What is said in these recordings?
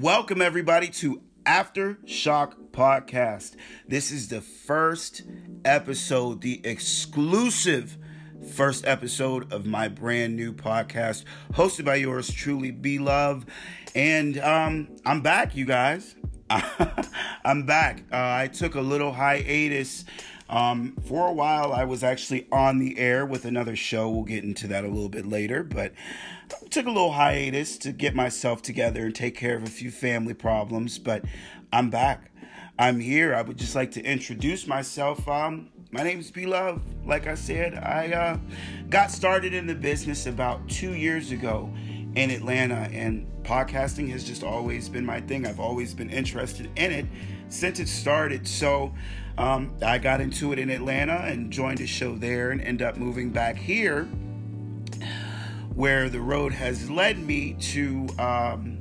Welcome, everybody, to Aftershock Podcast. This is the first episode, the exclusive first episode of my brand new podcast, hosted by yours truly, B Love. And um, I'm back, you guys. I'm back. Uh, I took a little hiatus. Um, for a while, I was actually on the air with another show. We'll get into that a little bit later, but took a little hiatus to get myself together and take care of a few family problems. But I'm back. I'm here. I would just like to introduce myself. Um, my name is B Love. Like I said, I uh, got started in the business about two years ago in Atlanta, and podcasting has just always been my thing. I've always been interested in it since it started. So um, I got into it in Atlanta and joined a show there and ended up moving back here where the road has led me to um,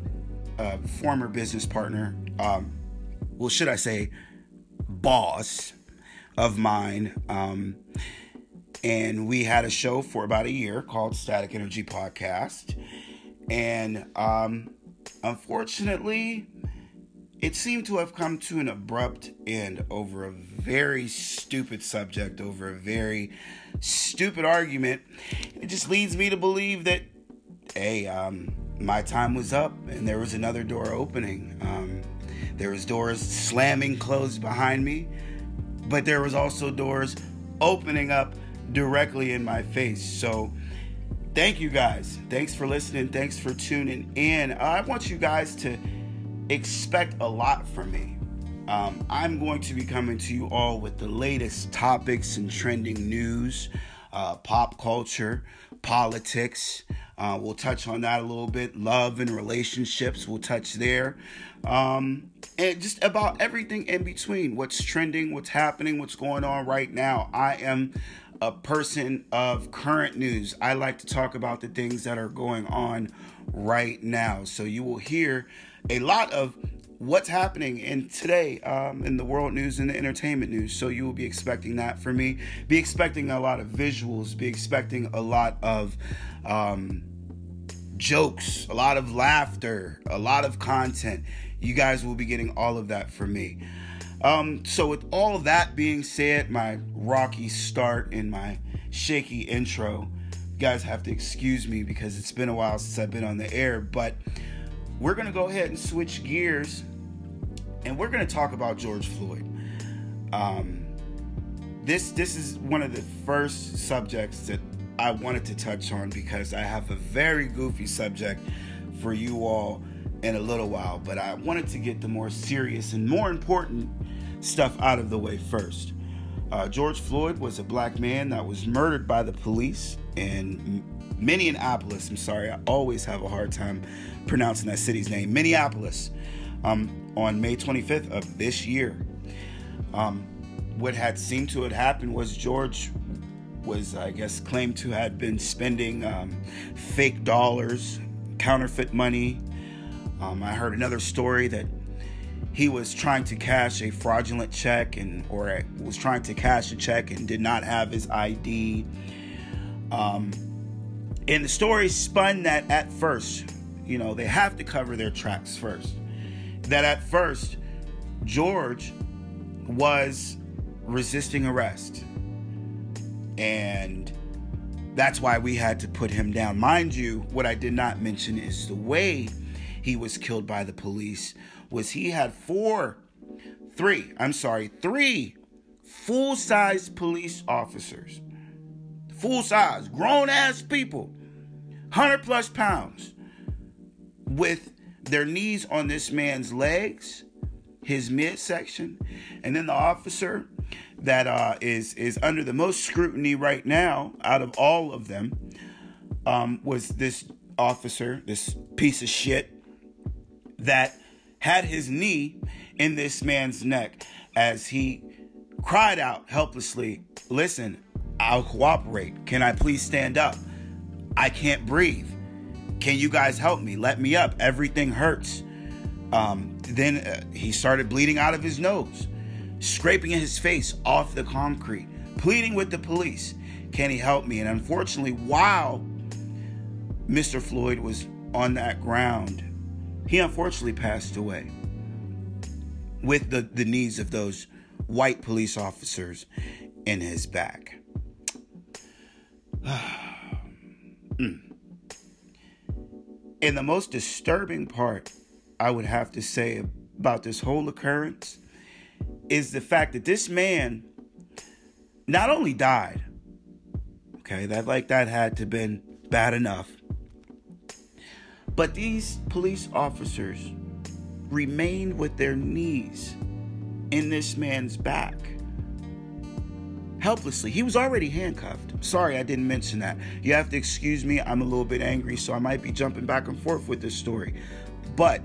a former business partner, um, well, should I say, boss of mine. Um, and we had a show for about a year called Static Energy Podcast. And um, unfortunately, it seemed to have come to an abrupt end over a very stupid subject, over a very stupid argument. It just leads me to believe that, hey, um, my time was up and there was another door opening. Um, there was doors slamming closed behind me, but there was also doors opening up directly in my face. So thank you guys. Thanks for listening. Thanks for tuning in. I want you guys to expect a lot from me. Um, I'm going to be coming to you all with the latest topics and trending news, uh, pop culture, politics. Uh, we'll touch on that a little bit. Love and relationships, we'll touch there. Um, and just about everything in between what's trending, what's happening, what's going on right now. I am a person of current news. I like to talk about the things that are going on right now. So you will hear a lot of what's happening in today um, in the world news and the entertainment news. So you will be expecting that from me. Be expecting a lot of visuals. Be expecting a lot of um, jokes, a lot of laughter, a lot of content. You guys will be getting all of that from me. Um, so with all of that being said, my rocky start and my shaky intro, you guys have to excuse me because it's been a while since I've been on the air, but we're going to go ahead and switch gears and we're going to talk about George Floyd. Um, this this is one of the first subjects that I wanted to touch on because I have a very goofy subject for you all in a little while, but I wanted to get the more serious and more important stuff out of the way first. Uh, George Floyd was a black man that was murdered by the police in Minneapolis. I'm sorry, I always have a hard time pronouncing that city's name. Minneapolis. Um, on May 25th of this year. Um, what had seemed to have happened was George was, I guess, claimed to have been spending um, fake dollars, counterfeit money. Um, I heard another story that he was trying to cash a fraudulent check and or was trying to cash a check and did not have his ID. Um, and the story spun that at first, you know, they have to cover their tracks first that at first George was resisting arrest. And that's why we had to put him down. Mind you, what I did not mention is the way he was killed by the police was he had four, three, I'm sorry, three full size police officers, full size, grown ass people, 100 plus pounds, with their knees on this man's legs, his midsection, and then the officer that uh, is is under the most scrutiny right now out of all of them um, was this officer, this piece of shit that had his knee in this man's neck as he cried out helplessly, "Listen, I'll cooperate. Can I please stand up? I can't breathe." Can you guys help me? Let me up. Everything hurts. Um, then uh, he started bleeding out of his nose, scraping his face off the concrete, pleading with the police. Can he help me? And unfortunately, while Mr. Floyd was on that ground, he unfortunately passed away with the, the knees of those white police officers in his back. And the most disturbing part, I would have to say, about this whole occurrence is the fact that this man not only died, okay, that like that had to been bad enough, but these police officers remained with their knees in this man's back helplessly. He was already handcuffed. Sorry, I didn't mention that. You have to excuse me. I'm a little bit angry, so I might be jumping back and forth with this story. But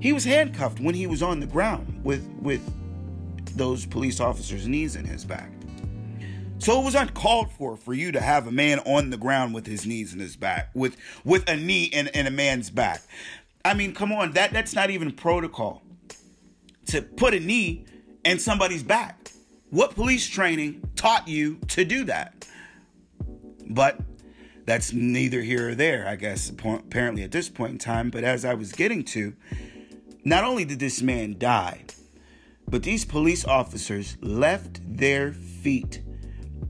he was handcuffed when he was on the ground with with those police officers' knees in his back. So it was uncalled for for you to have a man on the ground with his knees in his back, with with a knee in, in a man's back. I mean, come on, that that's not even protocol. To put a knee in somebody's back. What police training taught you to do that? But that's neither here or there, I guess, apparently at this point in time. But as I was getting to, not only did this man die, but these police officers left their feet,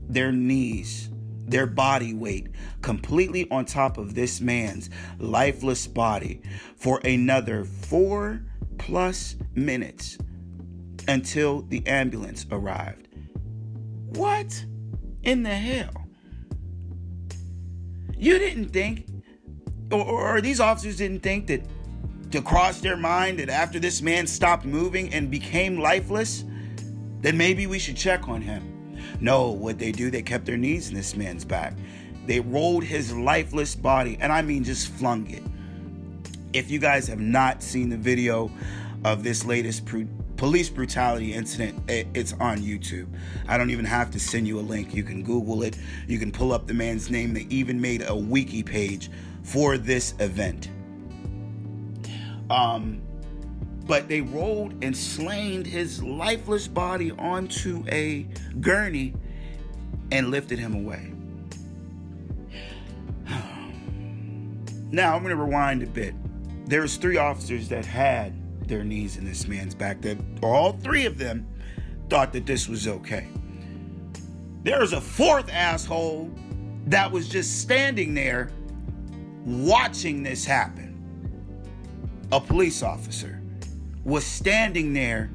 their knees, their body weight completely on top of this man's lifeless body for another four plus minutes until the ambulance arrived. What in the hell? You didn't think, or, or, these officers didn't think that to cross their mind that after this man stopped moving and became lifeless, that maybe we should check on him. No, what they do, they kept their knees in this man's back. They rolled his lifeless body, and I mean just flung it. If you guys have not seen the video of this latest police brutality incident, it's on YouTube. I don't even have to send you a link. You can Google it. You can pull up the man's name. They even made a wiki page for this event. Um, but they rolled and slaned his lifeless body onto a gurney and lifted him away. Now I'm going to rewind a bit. There's three officers that had their knees in this man's back. That all three of them thought that this was okay. There's a fourth asshole that was just standing there watching this happen. A police officer was standing there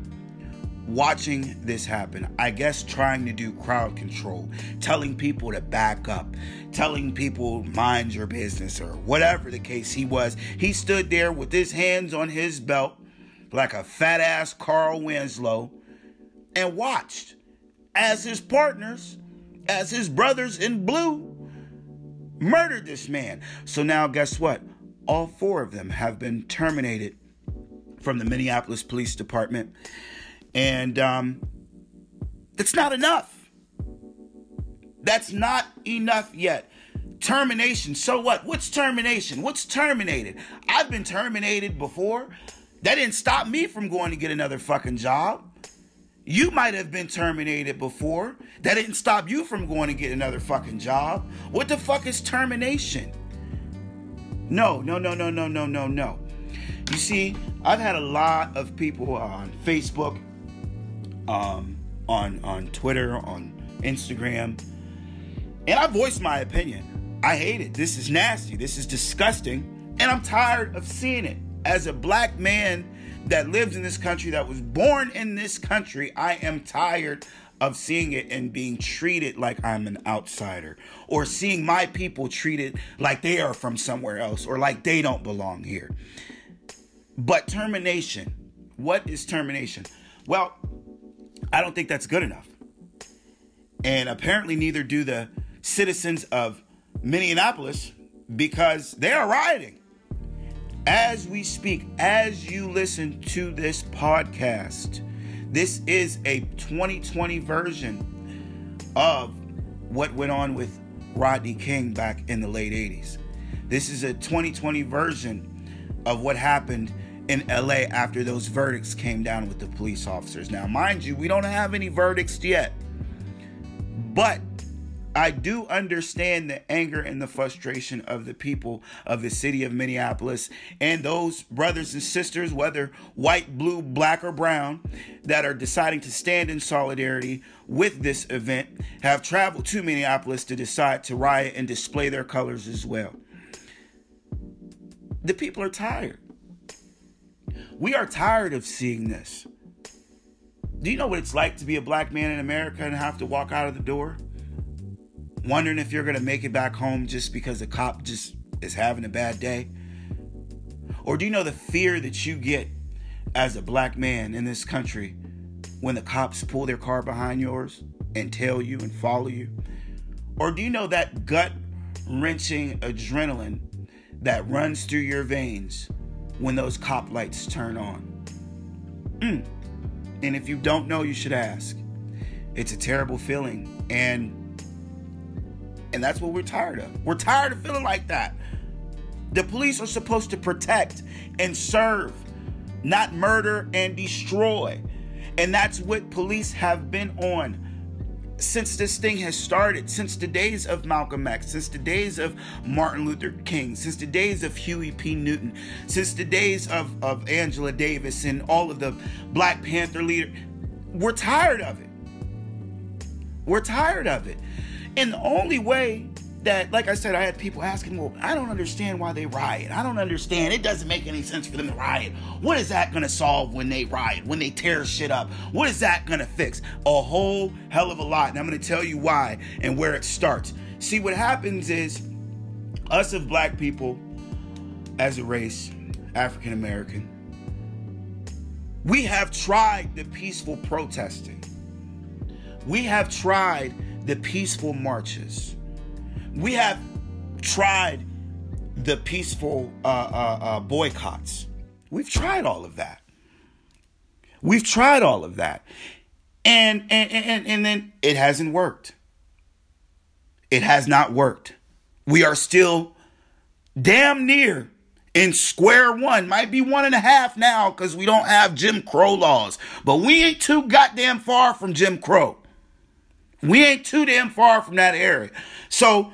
watching this happen. I guess trying to do crowd control, telling people to back up, telling people mind your business or whatever the case he was. He stood there with his hands on his belt like a fat ass Carl Winslow and watched as his partners, as his brothers in blue, murdered this man. So now, guess what? All four of them have been terminated from the Minneapolis Police Department. And um, that's not enough. That's not enough yet. Termination. So what? What's termination? What's terminated? I've been terminated before. That didn't stop me from going to get another fucking job. You might have been terminated before. That didn't stop you from going to get another fucking job. What the fuck is termination? No, no, no, no, no, no, no, no. You see, I've had a lot of people on Facebook, um, on on Twitter, on Instagram, and I voiced my opinion. I hate it. This is nasty. This is disgusting, and I'm tired of seeing it as a black man that lives in this country, that was born in this country, I am tired of seeing it and being treated like I'm an outsider, or seeing my people treated like they are from somewhere else, or like they don't belong here. But termination, what is termination? Well, I don't think that's good enough. And apparently, neither do the citizens of Minneapolis because they are rioting as we speak, as you listen to this podcast, this is a 2020 version of what went on with Rodney King back in the late 80s. This is a 2020 version of what happened in LA after those verdicts came down with the police officers. Now, mind you, we don't have any verdicts yet, but I do understand the anger and the frustration of the people of the city of Minneapolis and those brothers and sisters, whether white, blue, black, or brown, that are deciding to stand in solidarity with this event, have traveled to Minneapolis to decide to riot and display their colors as well. The people are tired. We are tired of seeing this. Do you know what it's like to be a black man in America and have to walk out of the door? Wondering if you're going to make it back home just because the cop just is having a bad day? Or do you know the fear that you get as a black man in this country when the cops pull their car behind yours and tail you and follow you? Or do you know that gut wrenching adrenaline that runs through your veins when those cop lights turn on? Mm. And if you don't know, you should ask. It's a terrible feeling. And and that's what we're tired of. We're tired of feeling like that. The police are supposed to protect and serve, not murder and destroy. And that's what police have been on since this thing has started, since the days of Malcolm X, since the days of Martin Luther King, since the days of Huey P. Newton, since the days of, of Angela Davis and all of the Black Panther leaders, we're tired of it. We're tired of it. And the only way that, like I said, I had people asking, well, I don't understand why they riot. I don't understand. It doesn't make any sense for them to riot. What is that going to solve when they riot, when they tear shit up? What is that going to fix? A whole hell of a lot. And I'm going to tell you why and where it starts. See, what happens is us of black people as a race, African American, we have tried the peaceful protesting. We have tried the peaceful marches we have tried the peaceful uh, uh, uh, boycotts. We've tried all of that. We've tried all of that. And, and, and, and then it hasn't worked. It has not worked. We are still damn near in square one. Might be one and a half now because we don't have Jim Crow laws. But we ain't too goddamn far from Jim Crow. We ain't too damn far from that area. So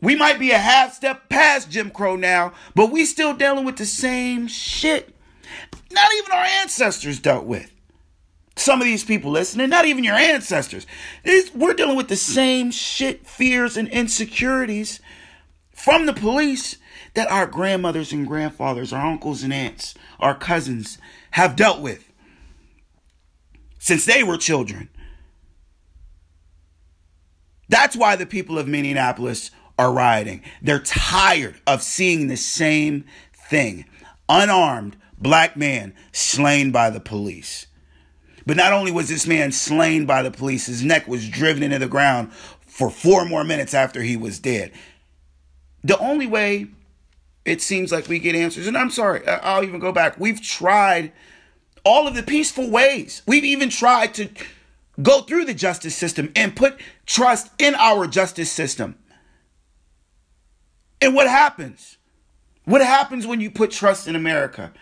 we might be a half step past Jim Crow now, but we still dealing with the same shit. Not even our ancestors dealt with. Some of these people listening, not even your ancestors. We're dealing with the same shit, fears, and insecurities from the police that our grandmothers and grandfathers, our uncles and aunts, our cousins have dealt with since they were children. That's why the people of Minneapolis are rioting. They're tired of seeing the same thing. Unarmed black man slain by the police. But not only was this man slain by the police, his neck was driven into the ground for four more minutes after he was dead. The only way it seems like we get answers, and I'm sorry, I'll even go back. We've tried all of the peaceful ways. We've even tried to go through the justice system and put trust in our justice system. And what happens? What happens when you put trust in America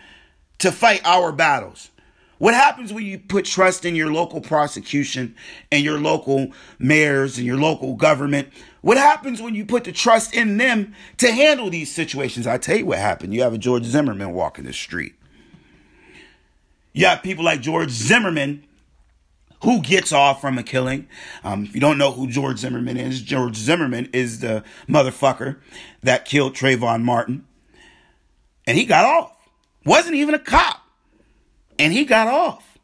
to fight our battles? What happens when you put trust in your local prosecution and your local mayors and your local government? What happens when you put the trust in them to handle these situations? I tell you what happened. You have a George Zimmerman walking the street. You have people like George Zimmerman who gets off from a killing. Um, if you don't know who George Zimmerman is, George Zimmerman is the motherfucker that killed Trayvon Martin. And he got off. Wasn't even a cop. And he got off.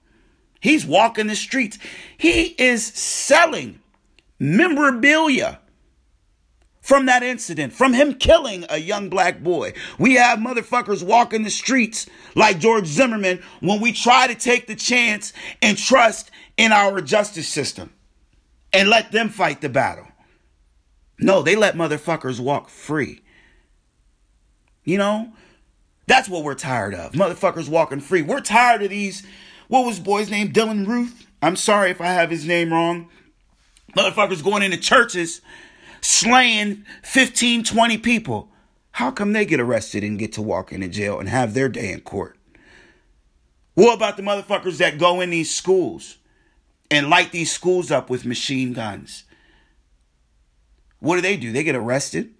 He's walking the streets. He is selling memorabilia from that incident, from him killing a young black boy. We have motherfuckers walking the streets like George Zimmerman when we try to take the chance and trust in our justice system and let them fight the battle. No, they let motherfuckers walk free. You know, that's what we're tired of. Motherfuckers walking free. We're tired of these. What was boy's name? Dylann Roof. I'm sorry if I have his name wrong. Motherfuckers going into churches, slaying 15, 20 people. How come they get arrested and get to walk into jail and have their day in court? What about the motherfuckers that go in these schools and light these schools up with machine guns What do they do? They get arrested.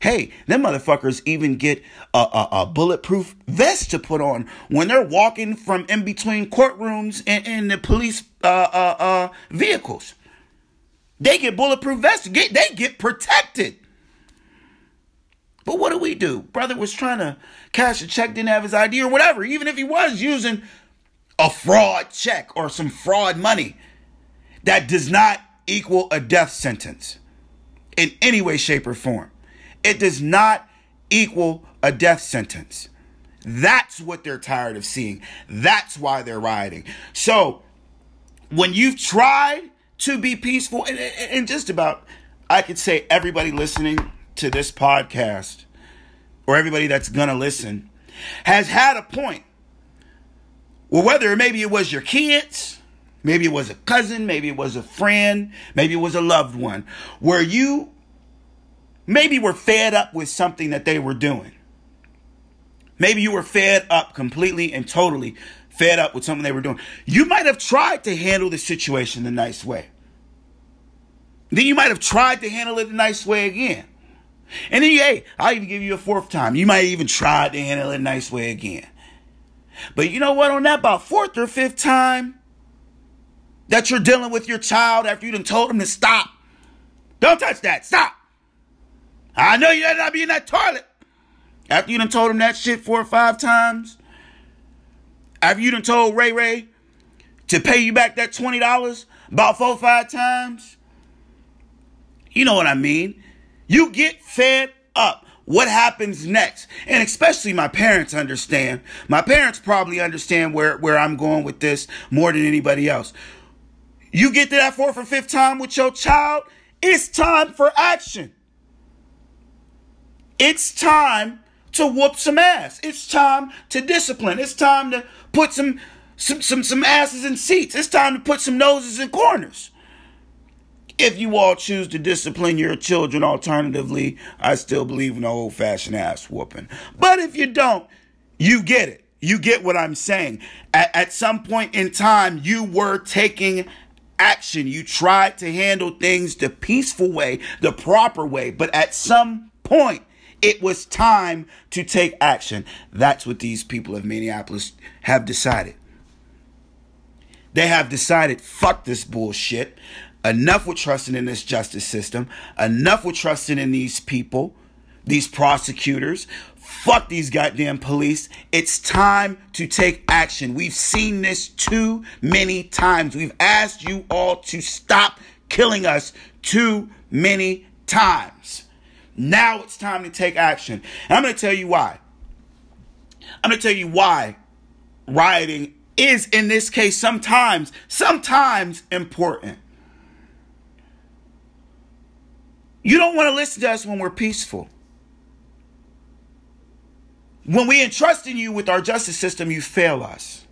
Hey, them motherfuckers even get a, a, a, bulletproof vest to put on when they're walking from in between courtrooms and, and the police uh, uh, uh, vehicles. They get bulletproof vests. Get, they get protected. But what do we do? Brother was trying to cash a check, didn't have his ID or whatever. Even if he was using a fraud check or some fraud money, that does not equal a death sentence in any way, shape, or form. It does not equal a death sentence. That's what they're tired of seeing. That's why they're rioting. So, when you've tried to be peaceful, and, and just about, I could say everybody listening to this podcast, or everybody that's gonna listen, has had a point. Well, whether maybe it was your kids, maybe it was a cousin, maybe it was a friend, maybe it was a loved one, where you Maybe were fed up with something that they were doing. Maybe you were fed up completely and totally fed up with something they were doing. You might have tried to handle the situation the nice way. Then you might have tried to handle it the nice way again. And then, hey, I'll even give you a fourth time. You might even try to handle it nice way again. But you know what? On that about fourth or fifth time that you're dealing with your child after you done told him to stop, don't touch that, stop. I know you better not be in that toilet. After you done told him that shit four or five times. After you done told Ray Ray to pay you back that $20 about four or five times. You know what I mean. You get fed up. What happens next? And especially my parents understand. My parents probably understand where, where I'm going with this more than anybody else. You get to that fourth or fifth time with your child, it's time for action. It's time to whoop some ass. It's time to discipline. It's time to put some some some some asses in seats. It's time to put some noses in corners. If you all choose to discipline your children alternatively, I still believe in old fashioned ass whooping. But if you don't, you get it. You get what I'm saying. At, at some point in time, you were taking action. You tried to handle things the peaceful way, the proper way. But at some point, it was time to take action. That's what these people of Minneapolis have decided. They have decided, fuck this bullshit. Enough with trusting in this justice system. Enough with trusting in these people, these prosecutors. Fuck these goddamn police. It's time to take action. We've seen this too many times. We've asked you all to stop killing us too many times. Now it's time to take action. And I'm going to tell you why. I'm going to tell you why rioting is, in this case, sometimes, sometimes important. You don't want to listen to us when we're peaceful. When we entrust in you with our justice system, you fail us.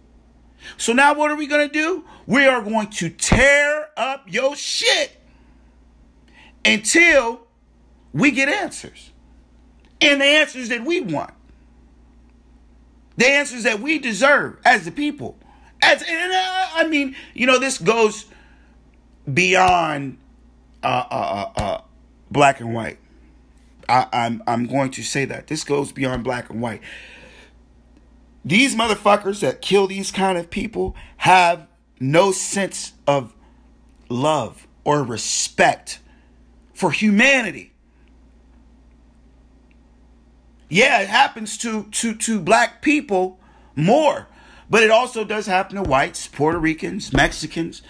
So now what are we going to do? We are going to tear up your shit until we get answers. And the answers that we want. The answers that we deserve as the people. As and uh, I mean, you know, this goes beyond uh, uh, uh, uh black and white. I, I'm I'm going to say that this goes beyond black and white. These motherfuckers that kill these kind of people have no sense of love or respect for humanity. Yeah, it happens to to to black people more, but it also does happen to whites, Puerto Ricans, Mexicans,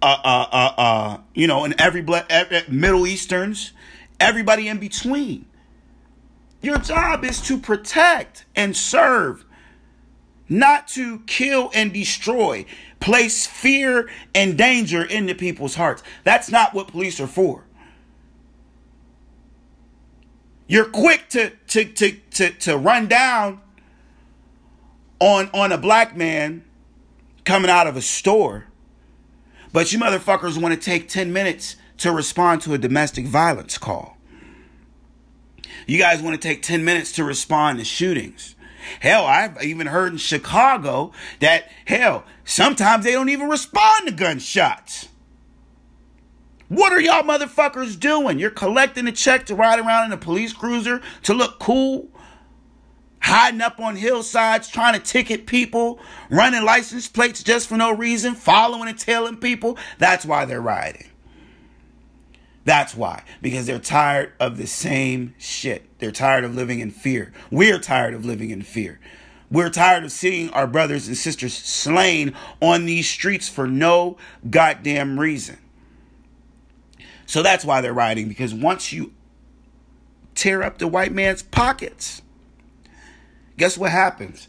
uh, uh, uh, uh you know, and every black, Middle Easterns, everybody in between. Your job is to protect and serve, not to kill and destroy, place fear and danger into people's hearts. That's not what police are for. You're quick to to to to, to run down on on a black man coming out of a store. But you motherfuckers want to take 10 minutes to respond to a domestic violence call. You guys want to take 10 minutes to respond to shootings. Hell, I've even heard in Chicago that, hell, sometimes they don't even respond to gunshots. What are y'all motherfuckers doing? You're collecting a check to ride around in a police cruiser to look cool? Hiding up on hillsides, trying to ticket people, running license plates just for no reason, following and tailing people. That's why they're riding. That's why. Because they're tired of the same shit. They're tired of living in fear. We're tired of living in fear. We're tired of seeing our brothers and sisters slain on these streets for no goddamn reason. So that's why they're rioting, because once you tear up the white man's pockets, guess what happens?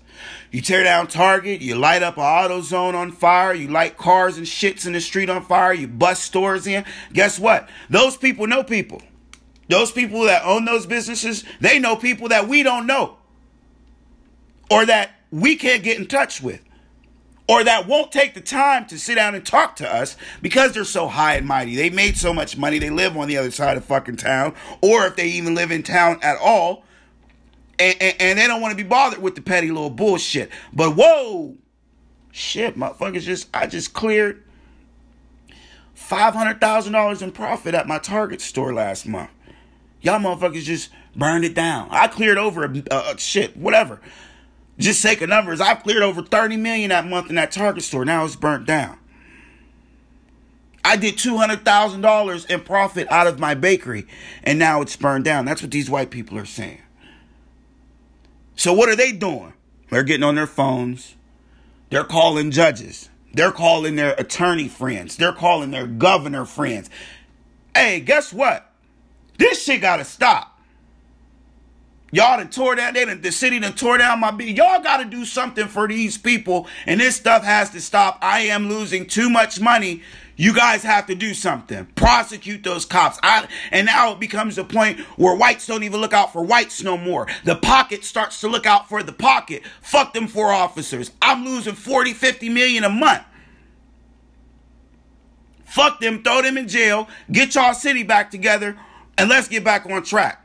You tear down Target, you light up an AutoZone on fire, you light cars and shits in the street on fire, you bust stores in. Guess what? Those people know people. Those people that own those businesses, they know people that we don't know or that we can't get in touch with or that won't take the time to sit down and talk to us because they're so high and mighty. They made so much money, they live on the other side of fucking town, or if they even live in town at all, and, and, and they don't want to be bothered with the petty little bullshit. But whoa, shit, motherfuckers, just I just cleared five hundred thousand dollars in profit at my Target store last month. Y'all motherfuckers just burned it down. I cleared over a, a, a shit, whatever. Just sake of numbers, I've cleared over 30 million that month in that Target store. Now it's burnt down. I did $200,000 in profit out of my bakery and now it's burned down. That's what these white people are saying. So what are they doing? They're getting on their phones. They're calling judges. They're calling their attorney friends. They're calling their governor friends. Hey, guess what? This shit gotta stop. Y'all done tore down, they done, the city done tore down my beat. Y'all got to do something for these people, and this stuff has to stop. I am losing too much money. You guys have to do something. Prosecute those cops. I, and now it becomes a point where whites don't even look out for whites no more. The pocket starts to look out for the pocket. Fuck them four officers. I'm losing 40, 50 million a month. Fuck them, throw them in jail, get y'all city back together, and let's get back on track.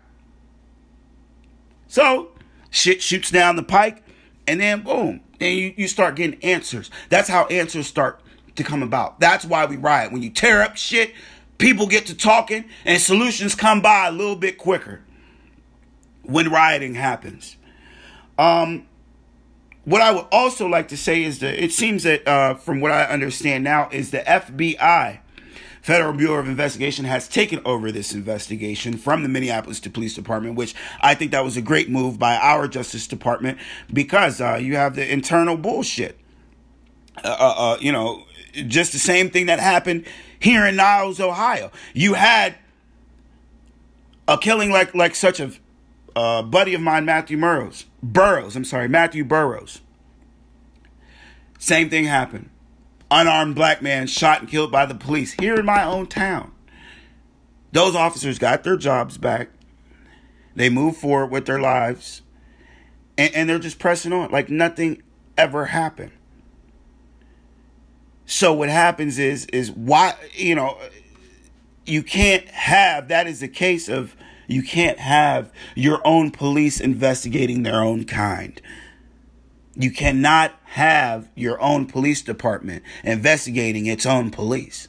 So shit shoots down the pike, and then boom, and you, you start getting answers. That's how answers start to come about. That's why we riot. When you tear up shit, people get to talking, and solutions come by a little bit quicker when rioting happens. Um, what I would also like to say is that it seems that, uh, from what I understand now, is the FBI Federal Bureau of Investigation has taken over this investigation from the Minneapolis Police Department, which I think that was a great move by our Justice Department because uh, you have the internal bullshit. Uh, uh, uh, you know, just the same thing that happened here in Niles, Ohio. You had a killing like like such a uh, buddy of mine, Matthew Burrows. Burrows, I'm sorry, Matthew Burrows. Same thing happened unarmed black man shot and killed by the police here in my own town. Those officers got their jobs back. They moved forward with their lives. And, and they're just pressing on like nothing ever happened. So what happens is is why you know you can't have that is a case of you can't have your own police investigating their own kind. You cannot have your own police department investigating its own police.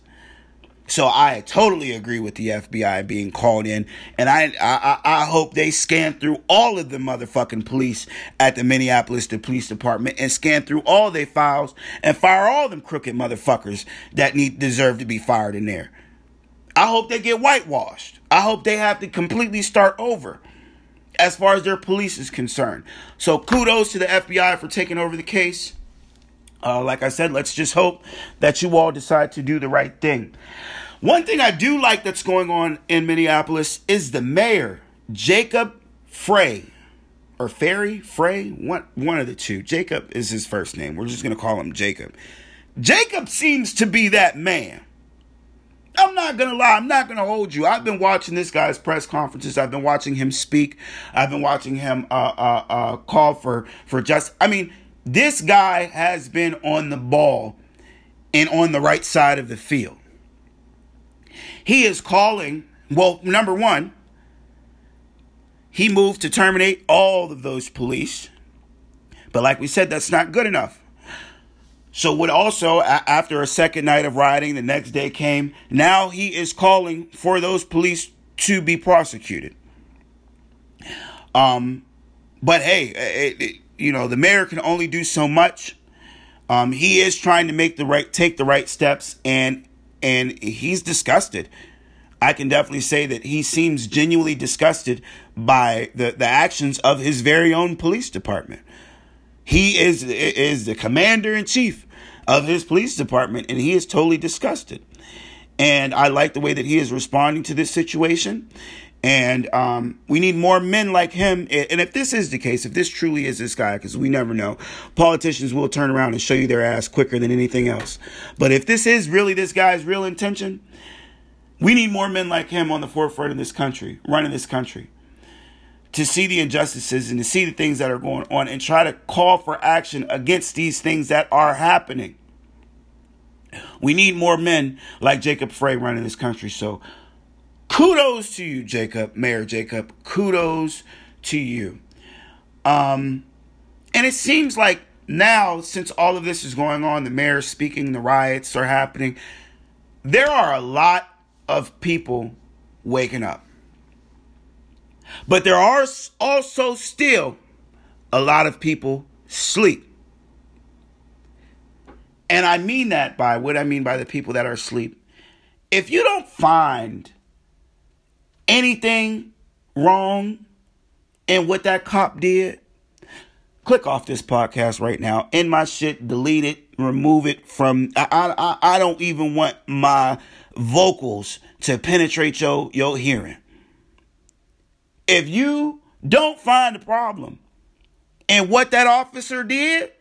So I totally agree with the FBI being called in, and I I, I hope they scan through all of the motherfucking police at the Minneapolis the police department and scan through all their files and fire all them crooked motherfuckers that need deserve to be fired in there. I hope they get whitewashed. I hope they have to completely start over as far as their police is concerned. So kudos to the FBI for taking over the case. Uh, like I said, let's just hope that you all decide to do the right thing. One thing I do like that's going on in Minneapolis is the mayor, Jacob Frey. Or Ferry, Frey, one, one of the two. Jacob is his first name. We're just going to call him Jacob. Jacob seems to be that man. I'm not gonna lie, I'm not gonna hold you. I've been watching this guy's press conferences. I've been watching him speak. I've been watching him uh, uh, uh, call for for just. I mean, this guy has been on the ball and on the right side of the field. He is calling. Well, number one, he moved to terminate all of those police. But like we said, that's not good enough. So, what also, after a second night of rioting, the next day came. Now he is calling for those police to be prosecuted. Um, but hey, it, it, you know, the mayor can only do so much. Um, he is trying to make the right, take the right steps, and and he's disgusted. I can definitely say that he seems genuinely disgusted by the, the actions of his very own police department. He is is the commander in chief of his police department, and he is totally disgusted. And I like the way that he is responding to this situation. And um, we need more men like him. And if this is the case, if this truly is this guy, because we never know, politicians will turn around and show you their ass quicker than anything else. But if this is really this guy's real intention, we need more men like him on the forefront of this country, running this country, to see the injustices and to see the things that are going on and try to call for action against these things that are happening. We need more men like Jacob Frey running this country. So kudos to you, Jacob, Mayor Jacob. Kudos to you. Um, and it seems like now, since all of this is going on, the mayor's speaking, the riots are happening, there are a lot of people waking up. But there are also still a lot of people sleep. And I mean that by what I mean by the people that are asleep. If you don't find anything wrong in what that cop did, click off this podcast right now. End my shit, delete it, remove it from. I I I don't even want my vocals to penetrate your your hearing. If you don't find the problem in what that officer did,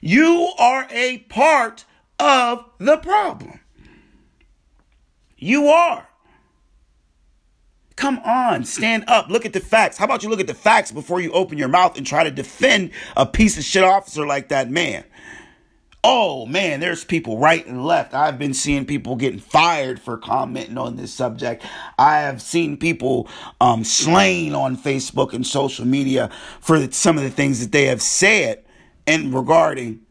you are a part of the problem. You are. Come on, stand up. Look at the facts. How about you look at the facts before you open your mouth and try to defend a piece of shit officer like that man? Oh man, there's people right and left. I've been seeing people getting fired for commenting on this subject. I have seen people um, slain on Facebook and social media for some of the things that they have said and regarding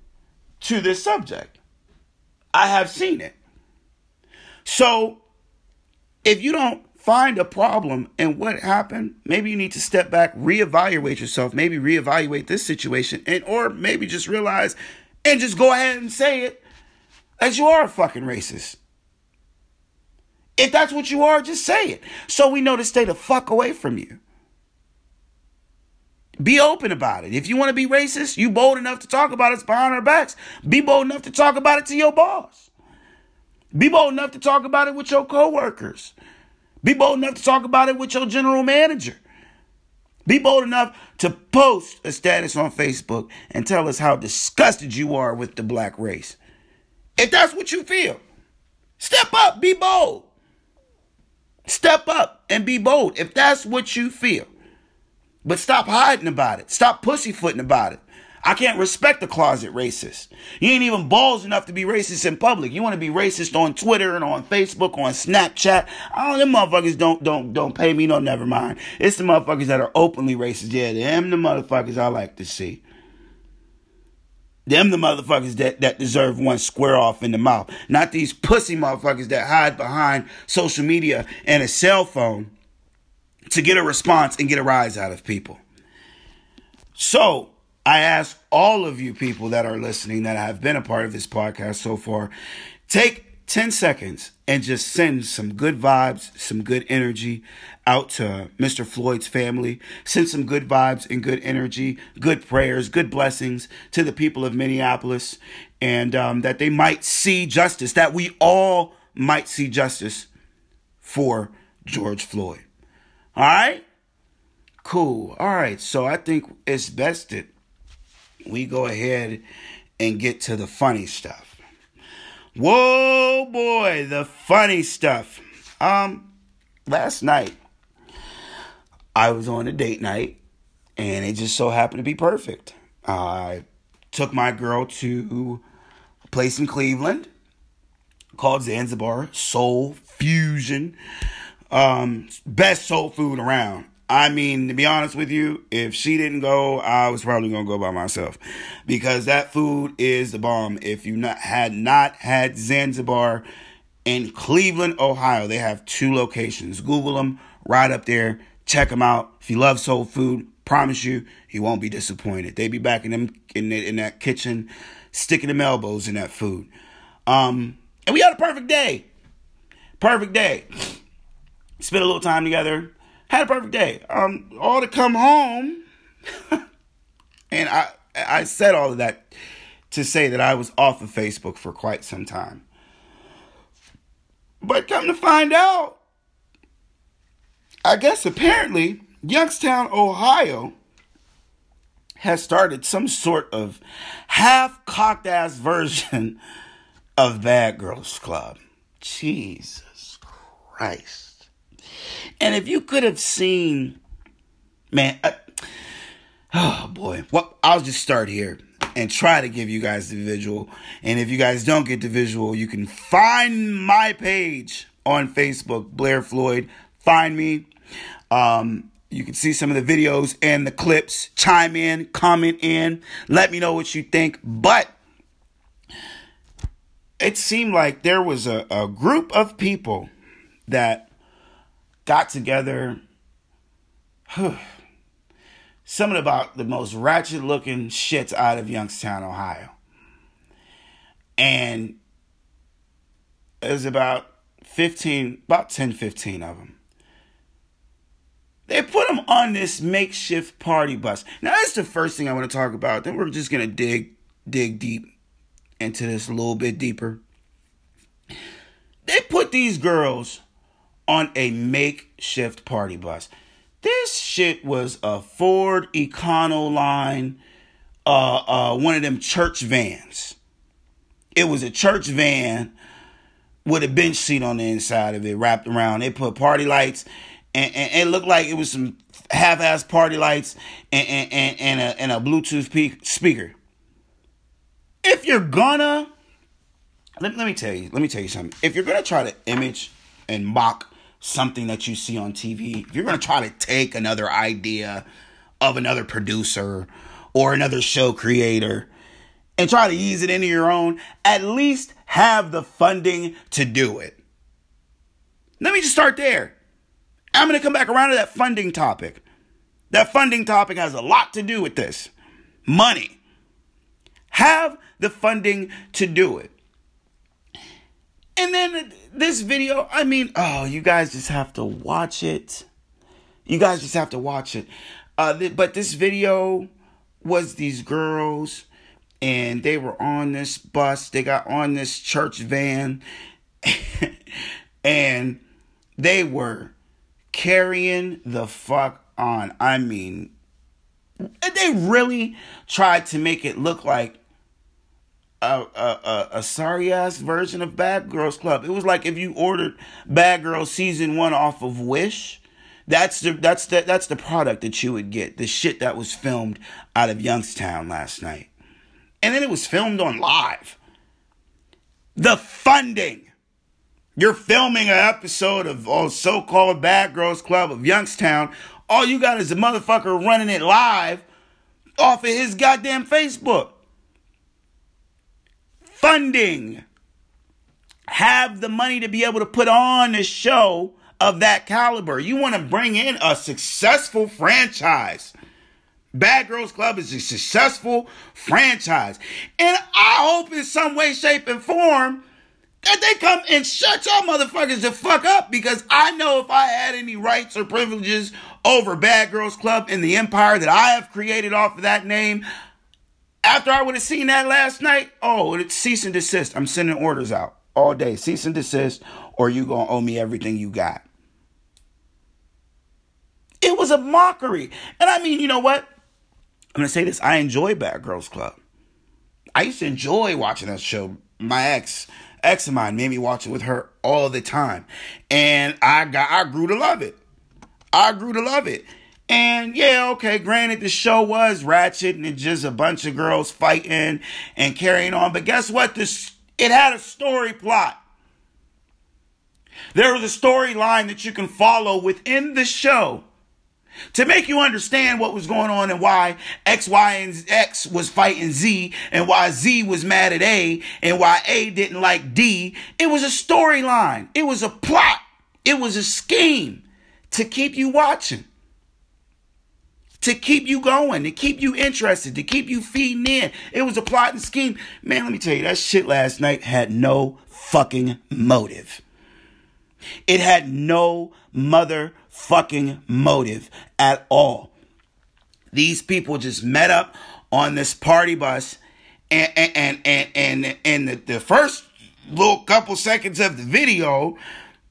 to this subject. I have seen it. So if you don't find a problem and what happened maybe you need to step back reevaluate yourself maybe reevaluate this situation and or maybe just realize and just go ahead and say it as you are a fucking racist if that's what you are just say it so we know to stay the fuck away from you be open about it. If you want to be racist, you bold enough to talk about it behind our backs. Be bold enough to talk about it to your boss. Be bold enough to talk about it with your coworkers. Be bold enough to talk about it with your general manager. Be bold enough to post a status on Facebook and tell us how disgusted you are with the black race. If that's what you feel, step up, be bold. Step up and be bold if that's what you feel. But stop hiding about it. Stop pussyfooting about it. I can't respect a closet racist. You ain't even balls enough to be racist in public. You want to be racist on Twitter and on Facebook, on Snapchat. Oh, them motherfuckers don't don't don't pay me no never mind. It's the motherfuckers that are openly racist. Yeah, them the motherfuckers I like to see. Them the motherfuckers that, that deserve one square off in the mouth. Not these pussy motherfuckers that hide behind social media and a cell phone to get a response and get a rise out of people. So I ask all of you people that are listening that have been a part of this podcast so far, take 10 seconds and just send some good vibes, some good energy out to Mr. Floyd's family. Send some good vibes and good energy, good prayers, good blessings to the people of Minneapolis, and um, that they might see justice, that we all might see justice for George Floyd. All right? Cool. All right. So I think it's best that we go ahead and get to the funny stuff. Whoa, boy, the funny stuff. Um, last night I was on a date night, and it just so happened to be perfect. I took my girl to a place in Cleveland called Zanzibar Soul Fusion. Um, best soul food around. I mean, to be honest with you, if she didn't go, I was probably gonna go by myself because that food is the bomb. If you not had not had Zanzibar in Cleveland, Ohio, they have two locations. Google them right up there. Check them out. If you love soul food, promise you, you won't be disappointed. They be back in them in, the, in that kitchen, sticking them elbows in that food. Um, and we had a perfect day. Perfect day. Spent a little time together. Had a perfect day. Um, all to come home. and I I said all of that to say that I was off of Facebook for quite some time. But come to find out, I guess apparently Youngstown, Ohio has started some sort of half cocked ass version of Bad Girls Club. Jesus Christ. And if you could have seen, man, uh, oh boy, well, I'll just start here and try to give you guys the visual. And if you guys don't get the visual, you can find my page on Facebook, Blair Floyd. Find me. Um, you can see some of the videos and the clips. Chime in, comment in, let me know what you think. But it seemed like there was a, a group of people that got together. some of about the most ratchet looking shits out of Youngstown, Ohio. And it was about 15, about 10, 15 of them. They put them on this makeshift party bus. Now that's the first thing I want to talk about. Then we're just gonna dig dig deep into this a little bit deeper. They put these girls on a makeshift party bus. This shit was a Ford Econoline, uh, uh, one of them church vans. It was a church van with a bench seat on the inside of it, wrapped around. They put party lights, and, and, and it looked like it was some half-ass party lights and, and, and, and, a, and a Bluetooth pe- speaker. If you're gonna, let, let me tell you, let me tell you something. If you're gonna try to image and mock something that you see on TV, if you're going to try to take another idea of another producer or another show creator and try to ease it into your own, at least have the funding to do it. Let me just start there. I'm going to come back around to that funding topic. That funding topic has a lot to do with this money. Have the funding to do it. And then this video, I mean, oh, you guys just have to watch it. You guys just have to watch it. Uh, th- but this video was these girls, and they were on this bus. They got on this church van, and they were carrying the fuck on. I mean, they really tried to make it look like a, a, a, sorry ass version of Bad Girls Club. It was like if you ordered Bad Girls season one off of Wish. That's the that's the that's the product that you would get. The shit that was filmed out of Youngstown last night. And then it was filmed on live. The funding. You're filming an episode of oh, so-called Bad Girls Club of Youngstown. All you got is a motherfucker running it live off of his goddamn Facebook funding, have the money to be able to put on a show of that caliber. You want to bring in a successful franchise. Bad Girls Club is a successful franchise. And I hope in some way, shape, and form that they come and shut y'all motherfuckers the fuck up because I know if I had any rights or privileges over Bad Girls Club and the empire that I have created off of that name, after I would have seen that last night, oh, it's cease and desist. I'm sending orders out all day. Cease and desist, or you gonna owe me everything you got. It was a mockery. And I mean, you know what? I'm gonna say this. I enjoy Bad Girls Club. I used to enjoy watching that show. My ex, ex of mine, made me watch it with her all the time. And I got I grew to love it. I grew to love it. And yeah, okay, granted, the show was ratchet and just a bunch of girls fighting and carrying on. But guess what? This it had a story plot. There was a storyline that you can follow within the show to make you understand what was going on and why X, Y, and X was fighting Z and why Z was mad at A and why A didn't like D. It was a storyline. It was a plot. It was a scheme to keep you watching, to keep you going, to keep you interested, to keep you feeding in. It was a plot and scheme. Man, let me tell you, that shit last night had no fucking motive. It had no motherfucking motive at all. These people just met up on this party bus and and and and and, the, the first little couple seconds of the video,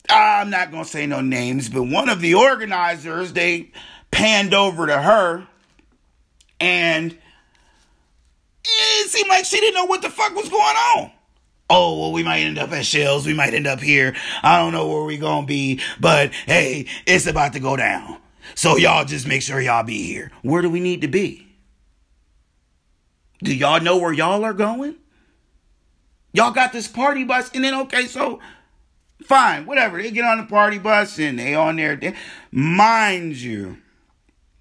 I'm not gonna say no names, but one of the organizers they panned over to her and it seemed like she didn't know what the fuck was going on oh, well, we might end up at Shells. We might end up here. I don't know where we gonna be, but hey, it's about to go down. So y'all just make sure y'all be here. Where do we need to be? Do y'all know where y'all are going? Y'all got this party bus, and then okay, so fine, whatever. They get on the party bus and they on there. They, Mind you,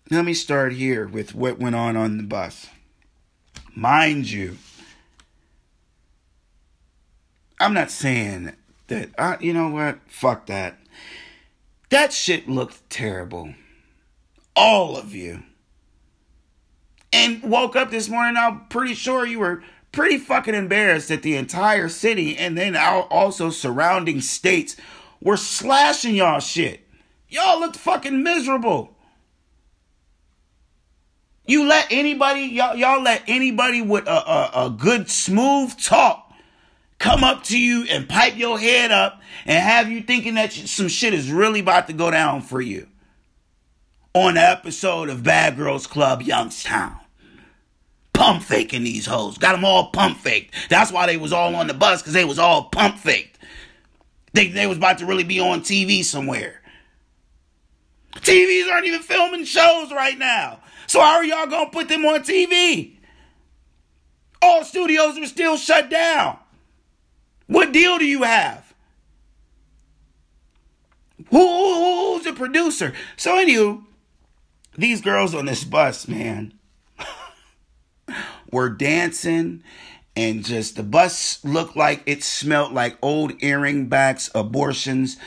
let me start here with what went on on the bus. Mind you, I'm not saying that, you know what? Fuck that. That shit looked terrible. All of you. And woke up this morning, I'm pretty sure you were pretty fucking embarrassed that the entire city and then also surrounding states were slashing y'all shit. Y'all looked fucking miserable. You let anybody, y'all, y'all let anybody with a, a, a good smooth talk come up to you and pipe your head up and have you thinking that some shit is really about to go down for you. On the episode of Bad Girls Club Youngstown. Pump faking these hoes. Got them all pump faked. That's why they was all on the bus, because they was all pump faked. They, they was about to really be on TV somewhere. TVs aren't even filming shows right now. So how are y'all gonna put them on TV? All studios are still shut down. What deal do you have? Who, who's the producer? So, anywho, these girls on this bus, man, were dancing and just the bus looked like it smelled like old earring backs, abortions,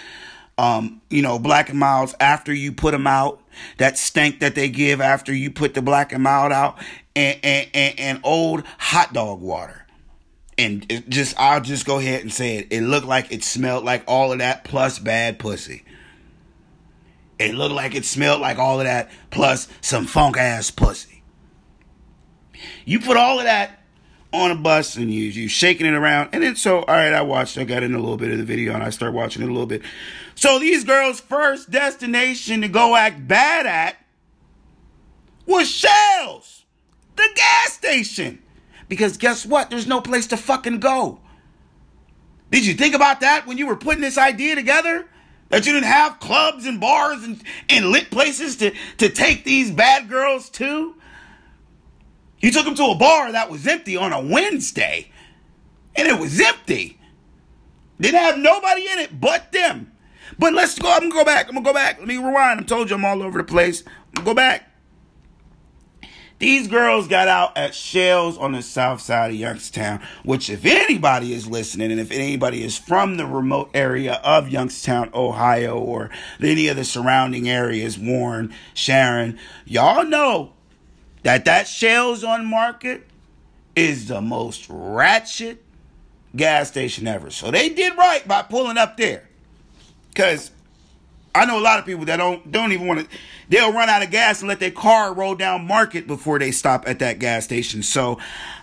um, you know, black and milds after you put them out, that stank that they give after you put the black and mild out, and, and, and, and old hot dog water and just I'll just go ahead and say it. It looked like it smelled like all of that plus bad pussy. It looked like it smelled like all of that plus some funk ass pussy. You put all of that on a bus and you you shaking it around, and then so all right, I watched. I got in a little bit of the video and I start watching it a little bit. So these girls' first destination to go act bad at was Shells, the gas station. Because guess what? There's no place to fucking go. Did you think about that when you were putting this idea together? That you didn't have clubs and bars and, and lit places to, to take these bad girls to? You took him to a bar that was empty on a Wednesday. And it was empty. Didn't have nobody in it but them. But let's go. I'm gonna go back. I'm gonna go back. Let me rewind. I told you I'm all over the place. Go back. These girls got out at Shells on the south side of Youngstown, which, if anybody is listening and if anybody is from the remote area of Youngstown, Ohio, or any of the surrounding areas, Warren, Sharon, y'all know that that Shells on Market is the most ratchet gas station ever. So they did right by pulling up there. Because I know a lot of people that don't don't even want to. They'll run out of gas and let their car roll down Market before they stop at that gas station. So,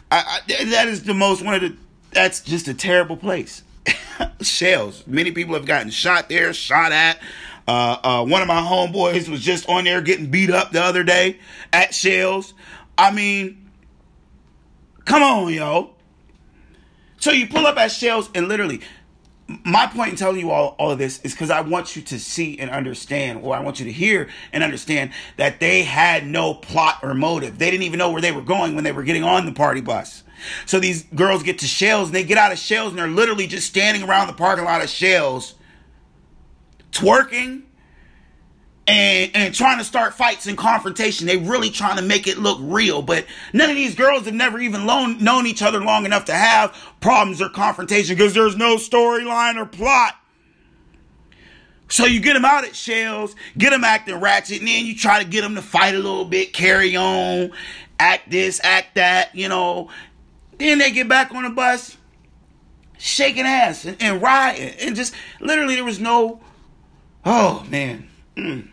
I, I, that is the most one of the. That's just a terrible place. Shells. Many people have gotten shot there, shot at. Uh, uh, one of my homeboys was just on there getting beat up the other day at Shells. I mean, come on, yo. So you pull up at Shells and literally my point in telling you all, all of this is because I want you to see and understand, or I want you to hear and understand that they had no plot or motive. They didn't even know where they were going when they were getting on the party bus. So these girls get to Shells and they get out of Shells and they're literally just standing around the parking lot of Shells, twerking and and trying to start fights and confrontation. They really trying to make it look real, but none of these girls have never even known, known each other long enough to have problems or confrontation because there's no storyline or plot. So you get them out at shells, get them acting ratchet, and then you try to get them to fight a little bit, carry on, act this, act that, you know. Then they get back on the bus, shaking ass and, and riding, and just literally there was no, oh man. Mm.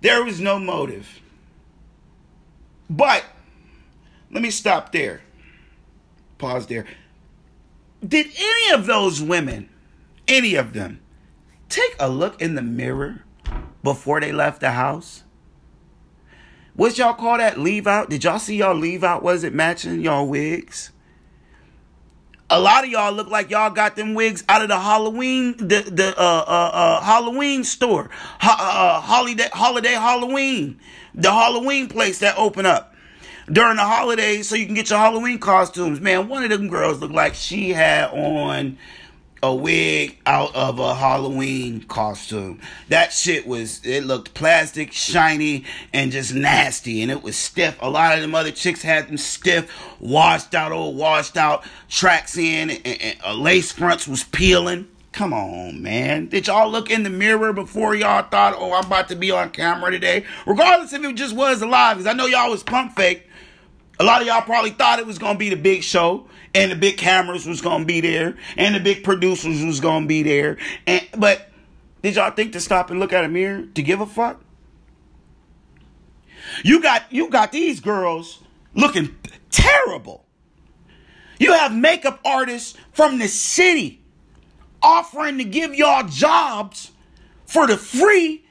There was no motive. But let me stop there. Pause there. Did any of those women, any of them, take a look in the mirror before they left the house? What y'all call that leave out? Did y'all see y'all leave out? Was it matching y'all wigs? A lot of y'all look like y'all got them wigs out of the Halloween, the the uh uh, uh Halloween store, uh, uh, holiday holiday Halloween, the Halloween place that open up during the holidays so you can get your Halloween costumes. Man, one of them girls looked like she had on a wig out of a Halloween costume. That shit was, it looked plastic, shiny, and just nasty. And it was stiff. A lot of them other chicks had them stiff, washed out, old washed out tracks in, and, and, and uh, lace fronts was peeling. Come on, man. Did y'all look in the mirror before y'all thought, oh, I'm about to be on camera today? Regardless if it just was alive, because I know y'all was pump fake. A lot of y'all probably thought it was going to be the big show and the big cameras was gonna be there, and the big producers was gonna be there. And but did y'all think to stop and look at a mirror to give a fuck? You got you got these girls looking terrible. You have makeup artists from the city offering to give y'all jobs for the free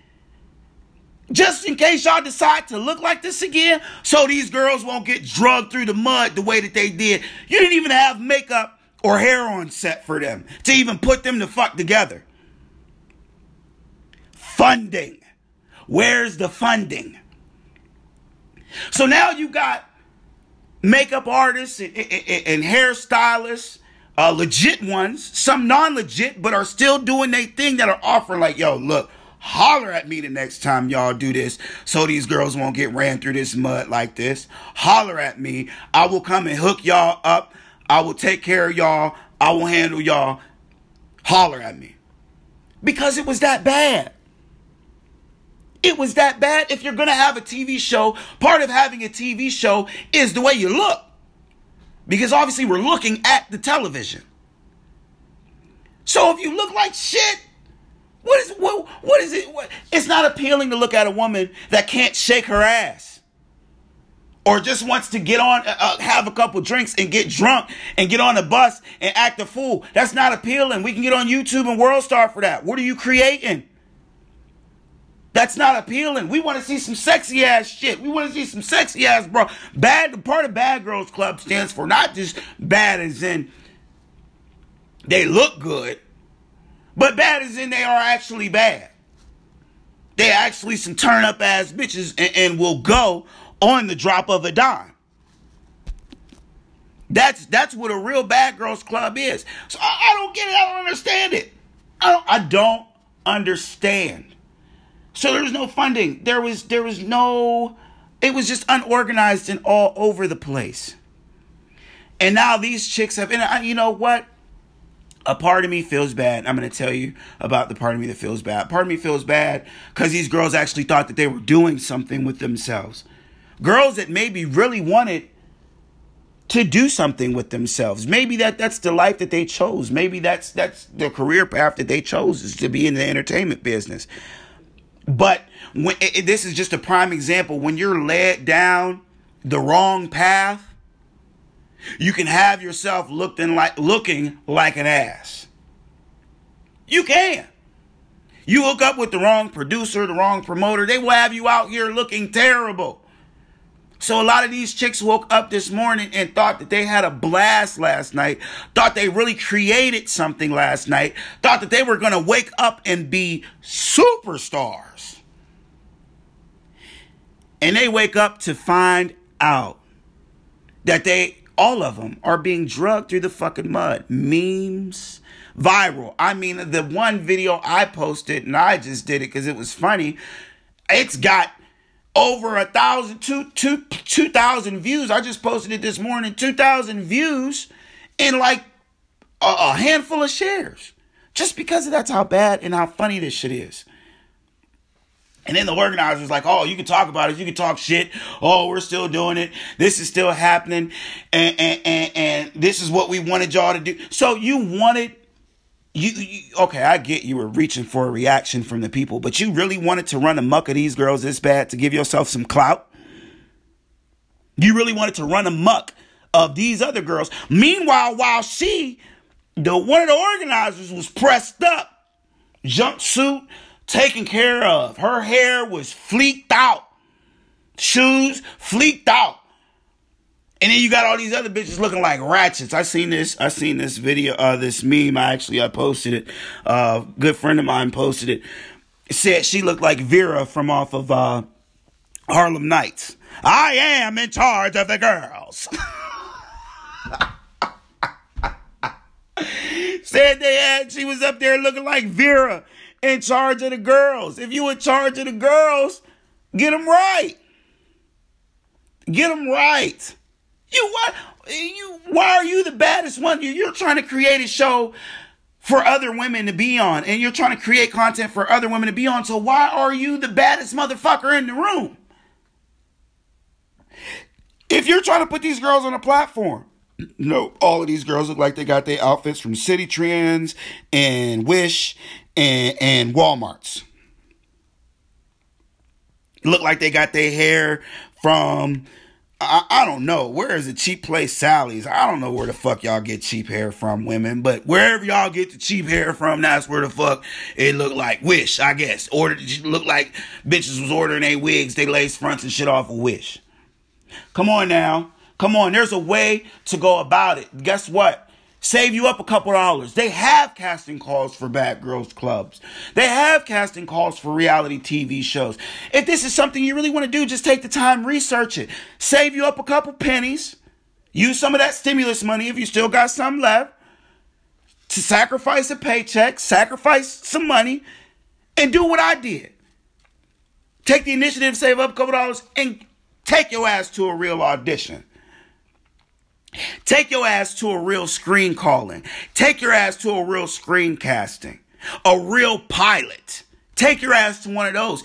just in case y'all decide to look like this again, so these girls won't get drugged through the mud the way that they did. You didn't even have makeup or hair on set for them to even put them to fuck together. Funding. Where's the funding? So now you got makeup artists and, and, and hairstylists, uh, legit ones, some non legit, but are still doing their thing that are offering, like, yo, look, Holler at me the next time y'all do this so these girls won't get ran through this mud like this. Holler at me. I will come and hook y'all up. I will take care of y'all. I will handle y'all. Holler at me. Because it was that bad. It was that bad. If you're going to have a TV show, part of having a TV show is the way you look. Because obviously we're looking at the television. So if you look like shit, what is what, what is it? What, it's not appealing to look at a woman that can't shake her ass. Or just wants to get on, uh, uh, have a couple drinks and get drunk and get on the bus and act a fool. That's not appealing. We can get on YouTube and WorldStar for that. What are you creating? That's not appealing. We want to see some sexy ass shit. We want to see some sexy ass, bro. Bad part of Bad Girls Club stands for not just bad as in they look good, but bad as in they are actually bad. They actually some turn up ass bitches and, and will go on the drop of a dime. That's that's what a real bad girls club is. So I, I don't get it. I don't understand it. I don't, I don't understand. So there was no funding. There was there was no. It was just unorganized and all over the place. And now these chicks have. And I, you know what? A part of me feels bad. I'm going to tell you about the part of me that feels bad. Part of me feels bad because these girls actually thought that they were doing something with themselves. Girls that maybe really wanted to do something with themselves. Maybe that that's the life that they chose. Maybe that's that's the career path that they chose is to be in the entertainment business. But when it, this is just a prime example when you're led down the wrong path you can have yourself looking like looking like an ass. You can. You hook up with the wrong producer, the wrong promoter, they will have you out here looking terrible. So a lot of these chicks woke up this morning and thought that they had a blast last night, thought they really created something last night, thought that they were going to wake up and be superstars. And they wake up to find out that they all of them are being drugged through the fucking mud. Memes, viral. I mean, the one video I posted, and I just did it because it was funny, it's got over a thousand, two, two, two thousand views. I just posted it this morning, two thousand views, and like a, a handful of shares. Just because that's how bad and how funny this shit is. And then the organizers like, oh, you can talk about it, you can talk shit. Oh, we're still doing it. This is still happening, and and and, and this is what we wanted y'all to do. So you wanted. You, you okay? I get you were reaching for a reaction from the people, but you really wanted to run amok of these girls this bad to give yourself some clout. You really wanted to run amok of these other girls. Meanwhile, while she, the one of the organizers, was pressed up, jumpsuit, taken care of. Her hair was fleeked out. Shoes fleeked out. And then you got all these other bitches looking like ratchets. I seen this. I seen this video. Uh, this meme. I actually I posted it. Uh, good friend of mine posted it. it said she looked like Vera from off of uh, Harlem Nights. I am in charge of the girls. said they had. She was up there looking like Vera in charge of the girls. If you in charge of the girls, get them right. Get them right. You what? You why are you the baddest one? You're trying to create a show for other women to be on, and you're trying to create content for other women to be on. So why are you the baddest motherfucker in the room? If you're trying to put these girls on a platform, no, all of these girls look like they got their outfits from Citi Trends and Wish and, and Walmart's. Look like they got their hair from I, I don't know. Where is the cheap place Sally's? I don't know where the fuck y'all get cheap hair from, women. But wherever y'all get the cheap hair from, that's where the fuck it look like Wish, I guess. Ordered look like bitches was ordering a wigs, they lace fronts and shit off of Wish. Come on now. Come on. There's a way to go about it. Guess what? Save you up a couple dollars. They have casting calls for bad girls clubs. They have casting calls for reality TV shows. If this is something you really want to do, just take the time, research it. Save you up a couple pennies. Use some of that stimulus money if you still got some left to sacrifice a paycheck, sacrifice some money, and do what I did. Take the initiative, save up a couple dollars, and take your ass to a real audition. Take your ass to a real screen calling. Take your ass to a real screen casting. A real pilot. Take your ass to one of those.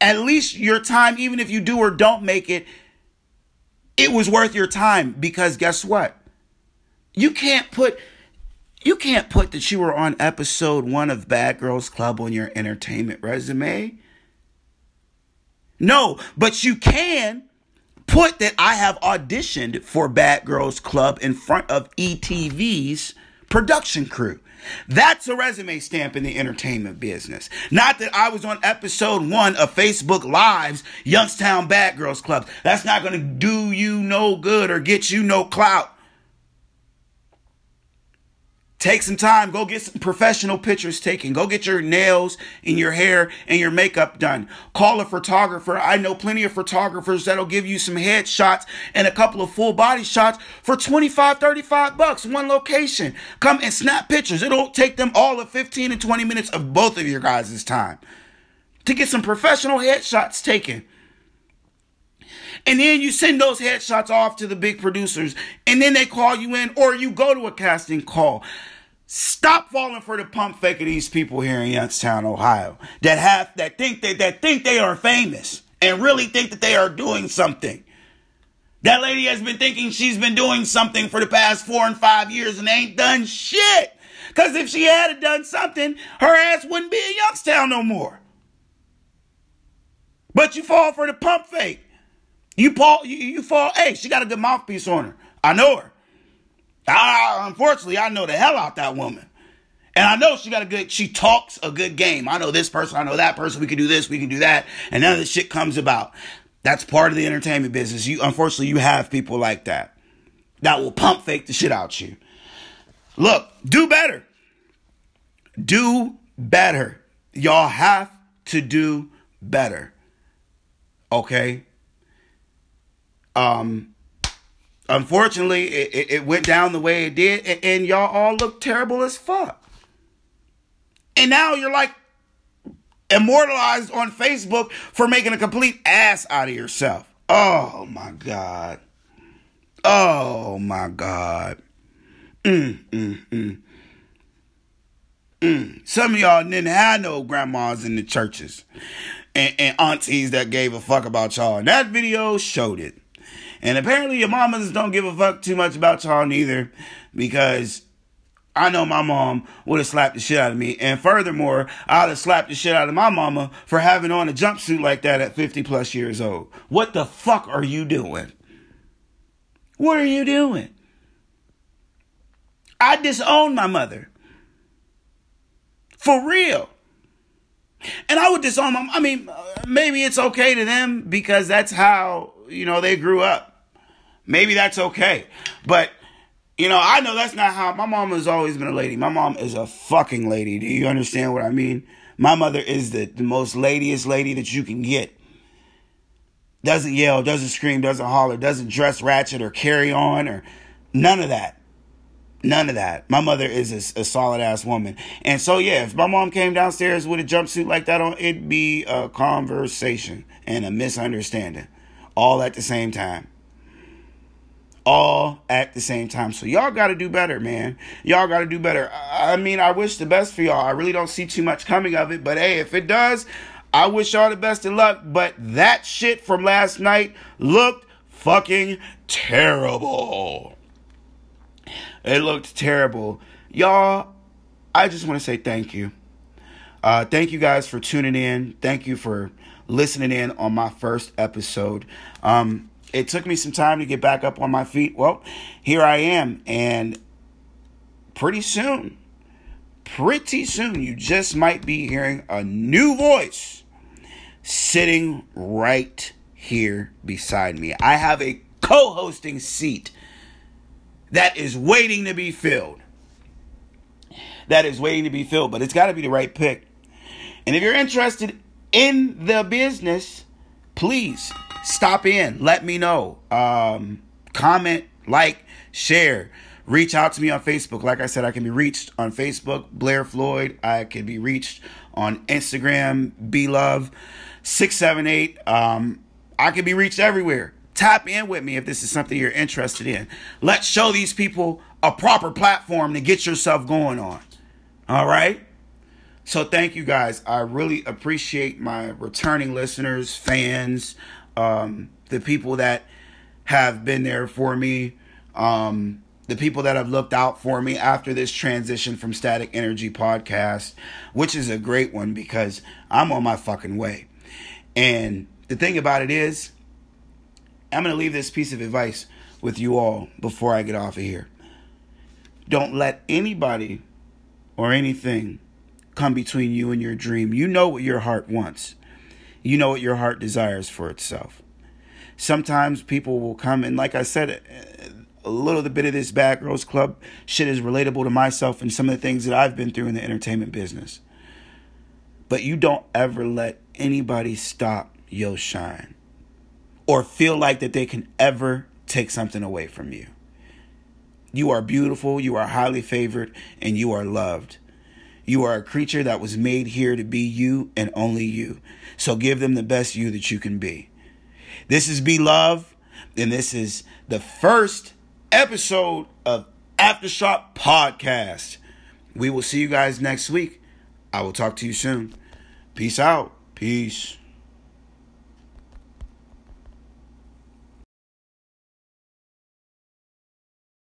At least your time, even if you do or don't make it, it was worth your time because guess what? You can't put you can't put that you were on episode 1 of Bad Girls Club on your entertainment resume. No, but you can put that I have auditioned for Bad Girls Club in front of ETV's production crew. That's a resume stamp in the entertainment business. Not that I was on episode one of Facebook Live's Youngstown Bad Girls Club. That's not going to do you no good or get you no clout. Take some time, go get some professional pictures taken. Go get your nails and your hair and your makeup done. Call a photographer. I know plenty of photographers that'll give you some headshots and a couple of full body shots for 25, 35 bucks, one location. Come and snap pictures. It'll take them all of 15 and 20 minutes of both of your guys' time to get some professional headshots taken. And then you send those headshots off to the big producers, and then they call you in, or you go to a casting call. Stop falling for the pump fake of these people here in Youngstown, Ohio, that have that think that that think they are famous and really think that they are doing something. That lady has been thinking she's been doing something for the past four and five years and ain't done shit. Cause if she had done something, her ass wouldn't be in Youngstown no more. But you fall for the pump fake. You fall, you, you fall. Hey, she got a good mouthpiece on her. I know her. I, unfortunately, I know the hell out that woman. And I know she got a good, she talks a good game. I know this person, I know that person. We can do this, we can do that. And none of this shit comes about. That's part of the entertainment business. You, unfortunately, you have people like that that will pump fake the shit out you. Look, do better. Do better. Y'all have to do better. Okay? Um, unfortunately, it, it, went down the way it did, and, and y'all all look terrible as fuck. And now you're like immortalized on Facebook for making a complete ass out of yourself. Oh my God. Oh my God. Mm, mm, mm. Mm. Some of y'all didn't have no grandmas in the churches and, and aunties that gave a fuck about y'all. And that video showed it. And apparently your mamas don't give a fuck too much about y'all neither because I know my mom would have slapped the shit out of me. And furthermore, I'd have slapped the shit out of my mama for having on a jumpsuit like that at 50 plus years old. What the fuck are you doing? What are you doing? I disown my mother. For real. And I would disown them. I mean, maybe it's okay to them because that's how, you know, they grew up. Maybe that's okay. But, you know, I know that's not how my mom has always been a lady. My mom is a fucking lady. Do you understand what I mean? My mother is the, the most ladiest lady that you can get. Doesn't yell, doesn't scream, doesn't holler, doesn't dress ratchet or carry on or none of that. None of that. My mother is a, a solid ass woman. And so, yeah, if my mom came downstairs with a jumpsuit like that on, it'd be a conversation and a misunderstanding all at the same time. All at the same time. So, y'all got to do better, man. Y'all got to do better. I mean, I wish the best for y'all. I really don't see too much coming of it. But hey, if it does, I wish y'all the best of luck. But that shit from last night looked fucking terrible. It looked terrible. Y'all, I just want to say thank you. Uh, thank you guys for tuning in. Thank you for listening in on my first episode. Um, it took me some time to get back up on my feet. Well, here I am. And pretty soon, pretty soon, you just might be hearing a new voice sitting right here beside me. I have a co hosting seat that is waiting to be filled. That is waiting to be filled, but it's got to be the right pick. And if you're interested in the business, please stop in. Let me know. Um, comment, like, share. Reach out to me on Facebook. Like I said, I can be reached on Facebook, Blair Floyd. I can be reached on Instagram, B Love 678. Um, I can be reached everywhere. Tap in with me if this is something you're interested in. Let's show these people a proper platform to get yourself going on. All right? So thank you guys. I really appreciate my returning listeners, fans, um, the people that have been there for me, um, the people that have looked out for me after this transition from Static Energy Podcast, which is a great one because I'm on my fucking way. And the thing about it is, I'm going to leave this piece of advice with you all before I get off of here. Don't let anybody or anything come between you and your dream. You know what your heart wants, you know what your heart desires for itself. Sometimes people will come, and like I said, a little bit of this Bad Girls Club shit is relatable to myself and some of the things that I've been through in the entertainment business. But you don't ever let anybody stop your shine or feel like that they can ever take something away from you. You are beautiful, you are highly favored, and you are loved. You are a creature that was made here to be you and only you. So give them the best you that you can be. This is B Love, and this is the first episode of Aftershock Podcast. We will see you guys next week. I will talk to you soon. Peace out. Peace.